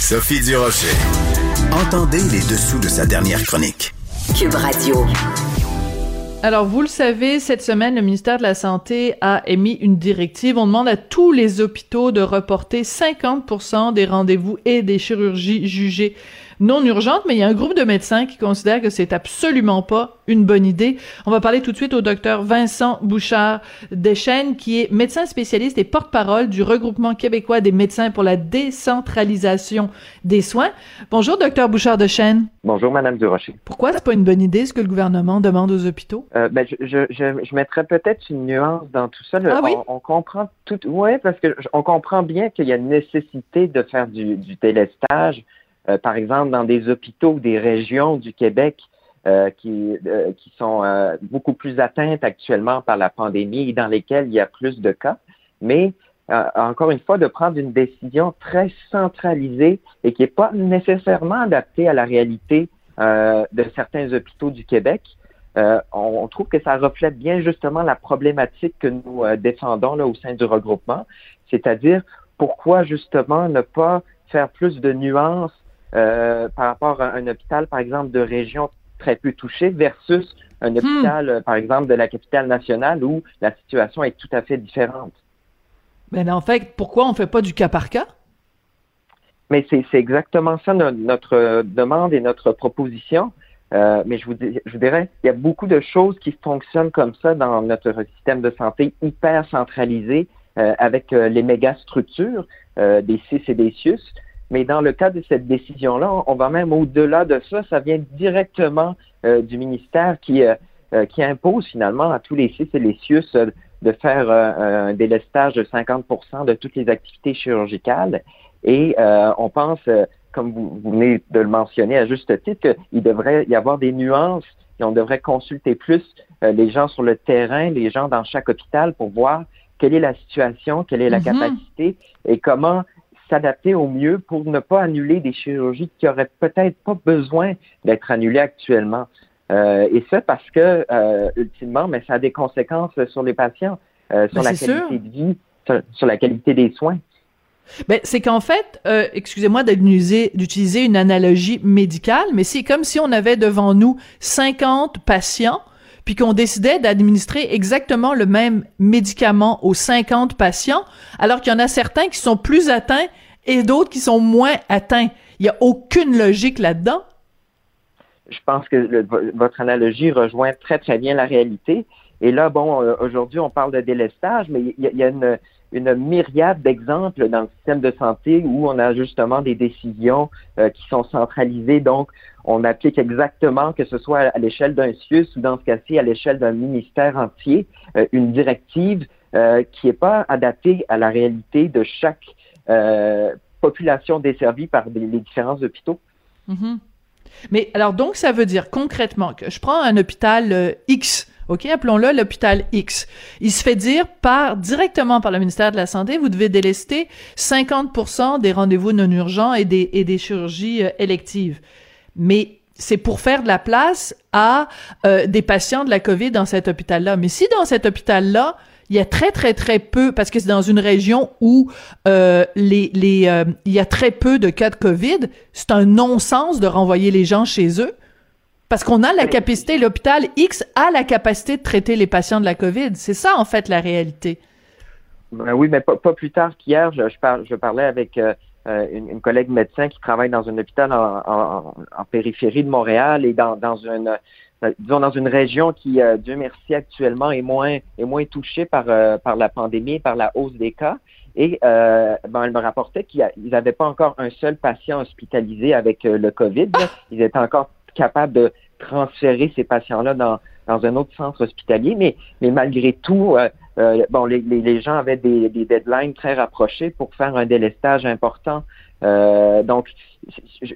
Sophie Durocher. Entendez les dessous de sa dernière chronique. Cube Radio. Alors, vous le savez, cette semaine, le ministère de la Santé a émis une directive. On demande à tous les hôpitaux de reporter 50% des rendez-vous et des chirurgies jugées non urgente, mais il y a un groupe de médecins qui considère que c'est absolument pas une bonne idée. On va parler tout de suite au docteur Vincent Bouchard Deschênes, qui est médecin spécialiste et porte-parole du regroupement québécois des médecins pour la décentralisation des soins. Bonjour, docteur Bouchard Deschênes. Bonjour, Madame Durocher. Pourquoi c'est pas une bonne idée ce que le gouvernement demande aux hôpitaux? Euh, ben, je, je, je, mettrais peut-être une nuance dans tout ça. ah oui? on, comprend tout, ouais, parce que on comprend bien qu'il y a une nécessité de faire du, du télestage euh, par exemple, dans des hôpitaux des régions du Québec euh, qui, euh, qui sont beaucoup plus atteintes actuellement par la pandémie et dans lesquelles il y a plus de cas. Mais encore une fois, de prendre une décision très centralisée et qui n'est pas nécessairement adaptée à la réalité de certains hôpitaux du Québec. On, on, trouve que ça reflète bien justement la problématique que nous défendons là, au sein du regroupement, c'est-à-dire pourquoi justement ne pas faire plus de nuances euh, par rapport à un hôpital, par exemple, de région très peu touchée versus un hmm. hôpital, euh, par exemple, de la capitale nationale où la situation est tout à fait différente. Mais en fait, pourquoi on ne fait pas du cas par cas? Mais c'est exactement ça notre, demande et notre proposition. Euh, mais je vous, je vous dirais, il y a beaucoup de choses qui fonctionnent comme ça dans notre système de santé hyper centralisé avec les méga structures des CIS et des CIUS. Mais dans le cas de cette décision-là, on va même au-delà de ça. Ça vient directement euh, du ministère qui, euh, euh, qui impose finalement à tous les CIS et les CIUS de faire un délestage de 50% de toutes les activités chirurgicales. Et on pense, comme vous, venez de le mentionner à juste titre, qu'il devrait y avoir des nuances et on devrait consulter plus les gens sur le terrain, les gens dans chaque hôpital pour voir quelle est la situation, quelle est la mm-hmm. capacité et comment s'adapter au mieux pour ne pas annuler des chirurgies qui auraient peut-être pas besoin d'être annulées actuellement. Euh, et ça parce que, euh, ultimement, mais ça a des conséquences sur les patients, euh, sur ben, la qualité de vie, sur, la qualité des soins. Ben, c'est qu'en fait, excusez-moi d'utiliser une analogie médicale, mais c'est comme si on avait devant nous 50 patients, puis qu'on décidait d'administrer exactement le même médicament aux 50 patients, alors qu'il y en a certains qui sont plus atteints et d'autres qui sont moins atteints. Il n'y a aucune logique là-dedans. Je pense que votre analogie rejoint très, très bien la réalité. Et là, bon, euh, aujourd'hui, on parle de délestage, mais il y, a une, une myriade d'exemples dans le système de santé où on a justement des décisions euh, qui sont centralisées. Donc, on applique exactement, que ce soit à l'échelle d'un CIUS ou dans ce cas-ci à l'échelle d'un ministère entier, euh, une directive qui n'est pas adaptée à la réalité de chaque euh, population desservie par les différents hôpitaux. Mhm. Mais alors donc ça veut dire concrètement que je prends un hôpital euh, X, ok, appelons-le l'hôpital X. Il se fait dire par directement par le ministère de la santé, vous devez délester 50% des rendez-vous non urgents et des et des chirurgies euh, électives. Mais c'est pour faire de la place à des patients de la COVID dans cet hôpital-là. Mais si dans cet hôpital-là, il y a très très très peu parce que c'est dans une région où euh, les les euh, il y a très peu de cas de Covid. C'est un non-sens de renvoyer les gens chez eux parce qu'on a la capacité, l'hôpital X a la capacité de traiter les patients de la Covid. C'est ça en fait la réalité. Ben oui, mais pas, plus tard qu'hier, je, parlais avec euh, une, collègue médecin qui travaille dans un hôpital en, périphérie de Montréal et dans, dans une disons, dans une région qui, euh, Dieu merci, actuellement est moins, est moins touchée par, euh, par la pandémie, par la hausse des cas. Et euh, ben, elle me rapportait qu'ils n'avaient pas encore un seul patient hospitalisé avec le COVID. Ils étaient encore capables de transférer ces patients-là dans, dans un autre centre hospitalier, mais, mais malgré tout, bon, les, les, gens avaient des, des, deadlines très rapprochés pour faire un délestage important donc, je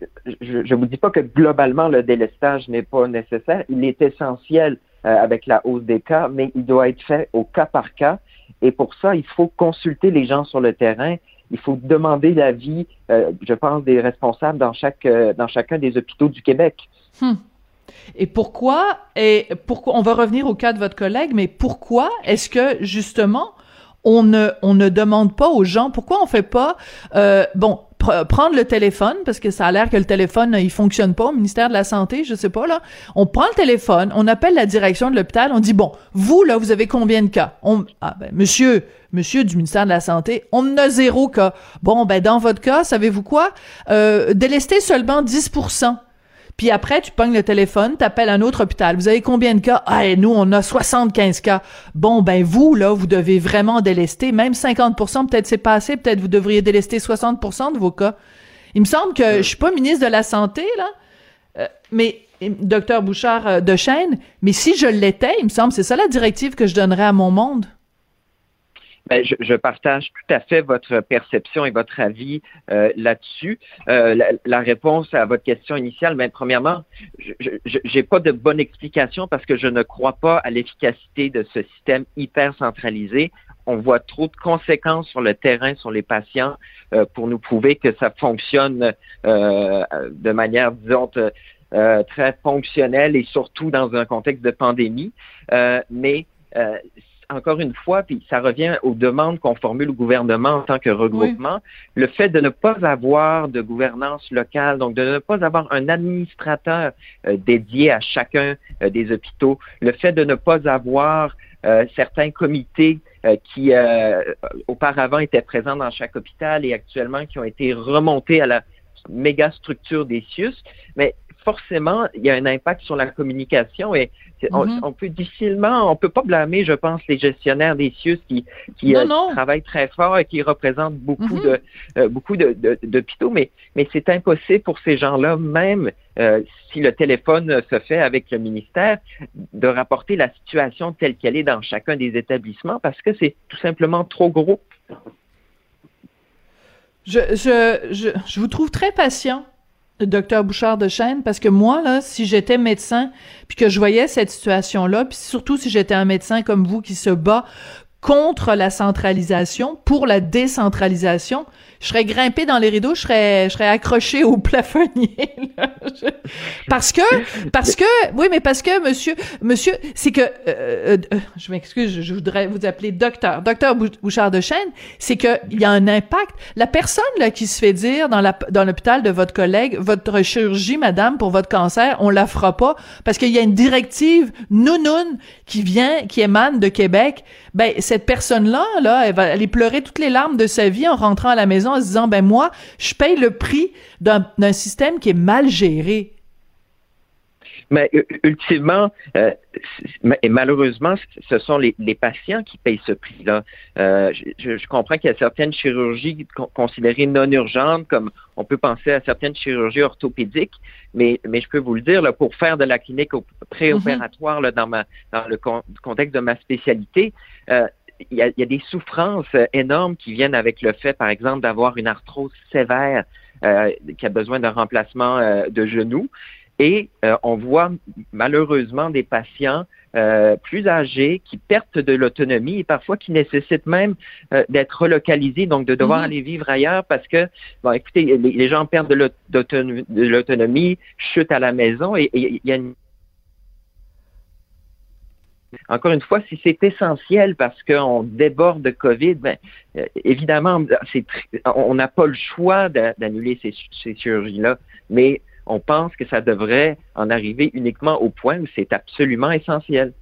ne vous dis pas que globalement le délestage n'est pas nécessaire. Il est essentiel avec la hausse des cas, mais il doit être fait au cas par cas. Et pour ça, il faut consulter les gens sur le terrain. Il faut demander l'avis, je pense, des responsables dans chaque dans chacun des hôpitaux du Québec. Hmm. Et pourquoi, et pourquoi, on va revenir au cas de votre collègue, mais pourquoi est-ce que, justement, on ne, on ne demande pas aux gens, pourquoi on fait pas, euh, bon, prendre le téléphone, parce que ça a l'air que le téléphone, il fonctionne pas au ministère de la Santé, je sais pas, là. On prend le téléphone, on appelle la direction de l'hôpital, on dit, bon, vous, là, vous avez combien de cas? On, ah, ben, monsieur, monsieur du ministère de la Santé, on a zéro cas. Bon, ben, dans votre cas, savez-vous quoi? Euh, délester seulement 10 puis après, tu pognes le téléphone, t'appelles un autre hôpital. Vous avez combien de cas? Ah, nous, on a 75 cas. Bon, ben vous, là, vous devez vraiment délester. Même 50% peut-être c'est pas assez. Peut-être vous devriez délester 60% de vos cas. Il me semble que je suis pas ministre de la Santé, là, euh, mais docteur Bouchard euh, de Chêne, mais si je l'étais, il me semble, c'est ça la directive que je donnerais à mon monde. Ben, je, je, partage tout à fait votre perception et votre avis euh, là-dessus. Euh, la, réponse à votre question initiale, ben, premièrement, je n'ai pas de bonne explication parce que je ne crois pas à l'efficacité de ce système hyper centralisé. On voit trop de conséquences sur le terrain, sur les patients, euh, pour nous prouver que ça fonctionne de manière, disons, très fonctionnelle et surtout dans un contexte de pandémie. mais encore une fois, puis ça revient aux demandes qu'on formule au gouvernement en tant que regroupement, le fait de ne pas avoir de gouvernance locale, donc de ne pas avoir un administrateur euh, dédié à chacun euh, des hôpitaux, le fait de ne pas avoir euh, certains comités qui auparavant étaient présents dans chaque hôpital et actuellement qui ont été remontés à la méga structure des CIUS, mais forcément, il y a un impact sur la communication et mm-hmm. on, peut difficilement, on peut pas blâmer, je pense, les gestionnaires des CIUS qui, qui euh, travaillent très fort et qui représentent beaucoup de euh, beaucoup d'hôpitaux, mais, mais c'est impossible pour ces gens-là, même euh, si le téléphone se fait avec le ministère, de rapporter la situation telle qu'elle est dans chacun des établissements parce que c'est tout simplement trop gros. Je, je, je, je vous trouve très patient docteur Bouchard de Chêne parce que moi là si j'étais médecin puis que je voyais cette situation là puis surtout si j'étais un médecin comme vous qui se bat contre la centralisation pour la décentralisation je serais grimpé dans les rideaux, je serais, je serais accroché au plafonnier. Parce que, parce que, oui, mais parce que, monsieur, monsieur, c'est que, euh, euh, euh, je m'excuse, je voudrais vous appeler docteur, docteur Bouchard de Chêne, c'est que il y a un impact. La personne là qui se fait dire dans l'hôpital de votre collègue, votre chirurgie, madame, pour votre cancer, on la fera pas parce qu'il y a une directive nounoun qui vient, qui émane de Québec. Ben cette personne là, là, elle va aller pleurer toutes les larmes de sa vie en rentrant à la maison en se disant, ben moi, je paye le prix d'un système qui est mal géré. Mais ultimement, euh, et malheureusement, ce sont les, patients qui payent ce prix-là. Euh, je, comprends qu'il y a certaines chirurgies considérées non urgentes, comme on peut penser à certaines chirurgies orthopédiques, mais, mais je peux vous le dire, là, pour faire de la clinique préopératoire là, dans, ma, dans le contexte de ma spécialité, euh, il y, a, des souffrances euh, énormes qui viennent avec le fait, par exemple, d'avoir une arthrose sévère euh, qui a besoin d'un remplacement euh, de genou. Et on voit malheureusement des patients plus âgés qui perdent de l'autonomie et parfois qui nécessitent même d'être relocalisés, donc de devoir aller vivre ailleurs parce que, bon, écoutez, les, gens perdent de l'autonomie, chutent à la maison et il y a une encore une fois, si c'est essentiel parce qu'on déborde de COVID, ben, euh, évidemment, on n'a pas le choix d'annuler ces, ces chirurgies-là, mais on pense que ça devrait en arriver uniquement au point où c'est absolument essentiel.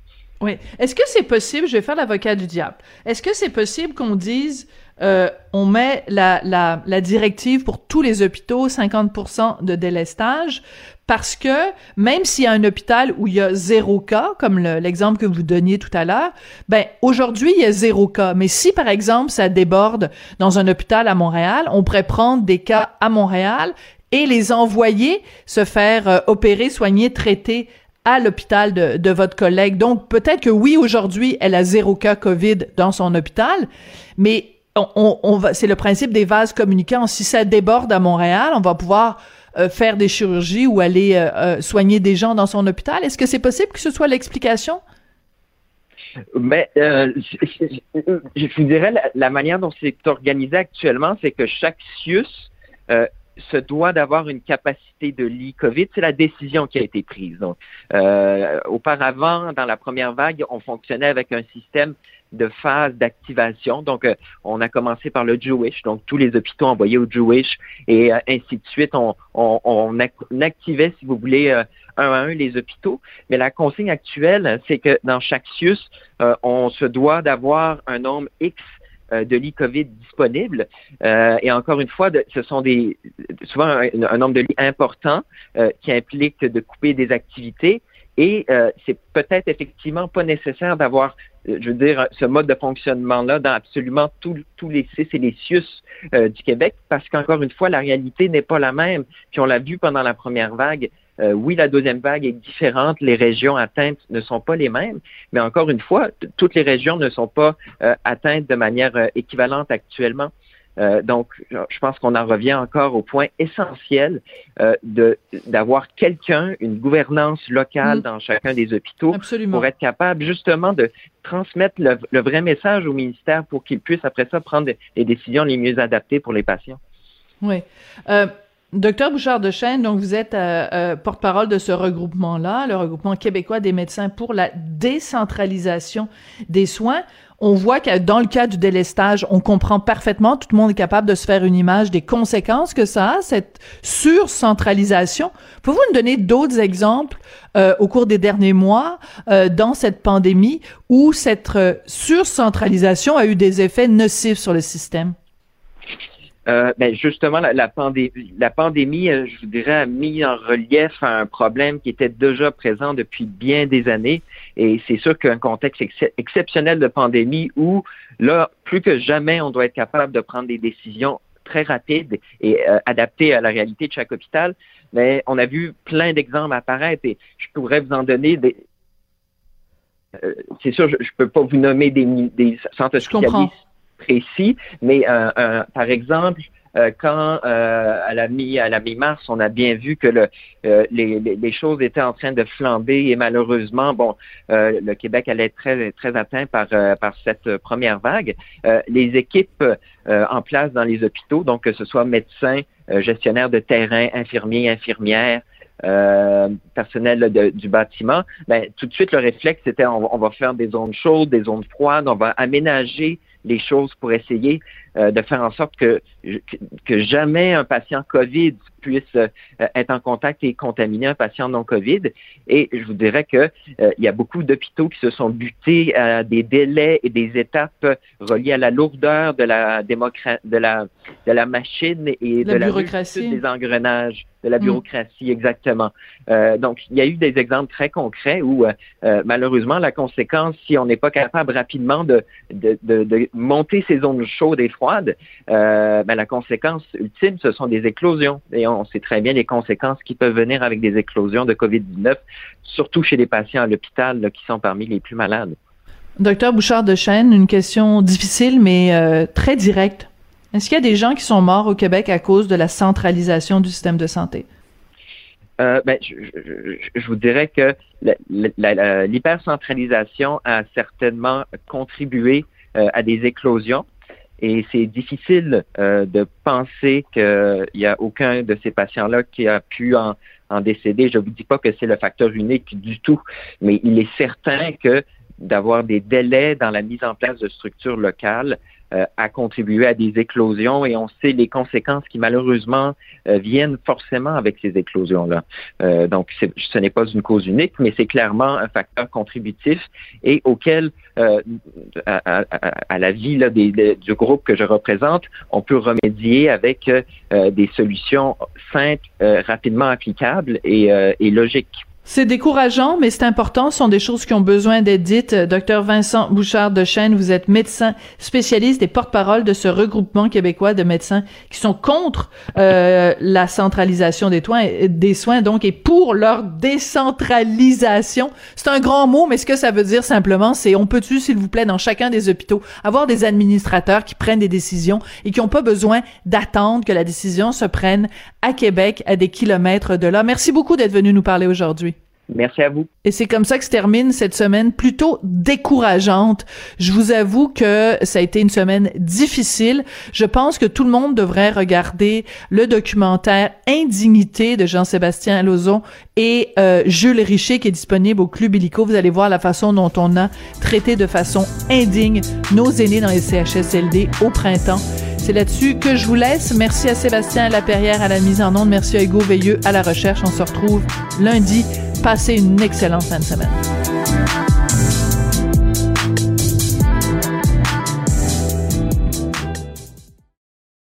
Oui. Est-ce que c'est possible, je vais faire l'avocat du diable, est-ce que c'est possible qu'on dise euh, on met la, la, la, directive pour tous les hôpitaux, 50% de délestage, parce que même s'il y a un hôpital où il y a zéro cas, comme l'exemple que vous donniez tout à l'heure, ben aujourd'hui il y a zéro cas. Mais si par exemple ça déborde dans un hôpital à Montréal, on pourrait prendre des cas à Montréal et les envoyer se faire euh, opérer, soigner, traiter à l'hôpital de, de, votre collègue. Donc peut-être que oui aujourd'hui elle a zéro cas Covid dans son hôpital, mais c'est le principe des vases communicants. Si ça déborde à Montréal, on va pouvoir euh, faire des chirurgies ou aller euh, euh, soigner des gens dans son hôpital. Est-ce que c'est possible que ce soit l'explication? Mais je, vous dirais la, manière dont c'est organisé actuellement, c'est que chaque CIUS se doit d'avoir une capacité de lit COVID. C'est la décision qui a été prise. Auparavant, dans la première vague, on fonctionnait avec un système de phase d'activation. Donc, euh, on a commencé par le Jewish, donc tous les hôpitaux envoyés au Jewish et euh, ainsi de suite. On, on, activait, si vous voulez, euh, un à un les hôpitaux. Mais la consigne actuelle, c'est que dans chaque CIUS, on se doit d'avoir un nombre X de lits COVID disponibles. et encore une fois, ce sont des souvent un, nombre de lits important qui implique de couper des activités. Et c'est peut-être effectivement pas nécessaire d'avoir je veux dire, ce mode de fonctionnement-là dans absolument tous les CIS et les CIUS euh, du Québec, parce qu'encore une fois, la réalité n'est pas la même. Puis on l'a vu pendant la première vague. Euh, oui, la deuxième vague est différente, les régions atteintes ne sont pas les mêmes, mais encore une fois, toutes les régions ne sont pas euh, atteintes de manière équivalente actuellement. Euh, donc, je pense qu'on en revient encore au point essentiel euh, de d'avoir quelqu'un, une gouvernance locale mm. dans chacun des hôpitaux pour être capable justement de transmettre le, vrai message au ministère pour qu'il puisse après ça prendre les décisions les mieux adaptées pour les patients. Oui. Euh, Docteur Bouchard de Chêne, donc vous êtes euh, euh, porte-parole de ce regroupement-là, le regroupement québécois des médecins pour la décentralisation des soins. On voit que dans le cas du délestage, on comprend parfaitement, tout le monde est capable de se faire une image des conséquences que ça a, cette surcentralisation. Pouvez-vous nous donner d'autres exemples euh, au cours des derniers mois dans cette pandémie où cette surcentralisation a eu des effets nocifs sur le système? Euh, ben justement, la, pandémie, la pandémie, euh, je vous dirais, a mis en relief un problème qui était déjà présent depuis bien des années. Et c'est sûr qu'un contexte exceptionnel de pandémie où, là, plus que jamais, on doit être capable de prendre des décisions très rapides et euh, adaptées à la réalité de chaque hôpital. Mais on a vu plein d'exemples apparaître et je pourrais vous en donner des, c'est sûr, je ne peux pas vous nommer des, des centres spécialistes précis, mais euh, euh, par exemple, euh, quand à la mi à la mi-mars, on a bien vu que le, les, les, choses étaient en train de flamber et malheureusement, bon, le Québec allait être très très atteint par par cette première vague. les équipes en place dans les hôpitaux, donc que ce soit médecins, gestionnaires de terrain, infirmiers, infirmières, euh, personnel du bâtiment, ben, tout de suite, le réflexe, c'était on, va faire des zones chaudes, des zones froides, on va aménager les choses pour essayer euh, de faire en sorte que, que jamais un patient COVID puisse euh, être en contact et contaminer un patient non COVID. Et je vous dirais que euh, il y a beaucoup d'hôpitaux qui se sont butés à des délais et des étapes reliées à la lourdeur de la de la de la machine et de la bureaucratie des engrenages de la mm. bureaucratie, exactement. Euh, donc, il y a eu des exemples très concrets où, malheureusement, la conséquence, si on n'est pas capable rapidement de, de, de, de, monter ces zones chaudes et froides, euh, ben, la conséquence ultime, ce sont des éclosions. Et on sait très bien les conséquences qui peuvent venir avec des éclosions de COVID-19, surtout chez les patients à l'hôpital qui sont parmi les plus malades. Docteur Bouchard de Chêne, une question difficile mais euh, très directe. Est-ce qu'il y a des gens qui sont morts au Québec à cause de la centralisation du système de santé? Euh, ben, je, vous dirais que l'hypercentralisation a certainement contribué à des éclosions. Et c'est difficile euh, de penser qu'il n'y a aucun de ces patients-là qui a pu en, en décéder. Je ne vous dis pas que c'est le facteur unique du tout, mais il est certain que d'avoir des délais dans la mise en place de structures locales a contribué à des éclosions et on sait les conséquences qui malheureusement euh, viennent forcément avec ces éclosions-là. Euh, donc, ce n'est pas une cause unique, mais c'est clairement un facteur contributif et auquel, à, la vie là, du groupe que je représente, on peut remédier avec des solutions simples, rapidement applicables et, et logiques. C'est décourageant, mais c'est important. Ce sont des choses qui ont besoin d'être dites. Docteur Vincent Bouchard de Chêne, vous êtes médecin spécialiste et porte-parole de ce regroupement québécois de médecins qui sont contre euh, la centralisation des des soins, donc et pour leur décentralisation. C'est un grand mot, mais ce que ça veut dire simplement, c'est on peut-tu, s'il vous plaît, dans chacun des hôpitaux, avoir des administrateurs qui prennent des décisions et qui n'ont pas besoin d'attendre que la décision se prenne à Québec, à des kilomètres de là? Merci beaucoup d'être venu nous parler aujourd'hui. Merci à vous. Et c'est comme ça que se termine cette semaine plutôt décourageante. Je vous avoue que ça a été une semaine difficile. Je pense que tout le monde devrait regarder le documentaire Indignité de Jean-Sébastien Lozon et euh, Jules Richer qui est disponible au Club Illico. Vous allez voir la façon dont on a traité de façon indigne nos aînés dans les CHSLD au printemps. C'est là-dessus que je vous laisse. Merci à Sébastien Laperrière à la mise en onde. Merci à Hugo Veilleux à la recherche. On se retrouve lundi. Passez une excellente fin de semaine.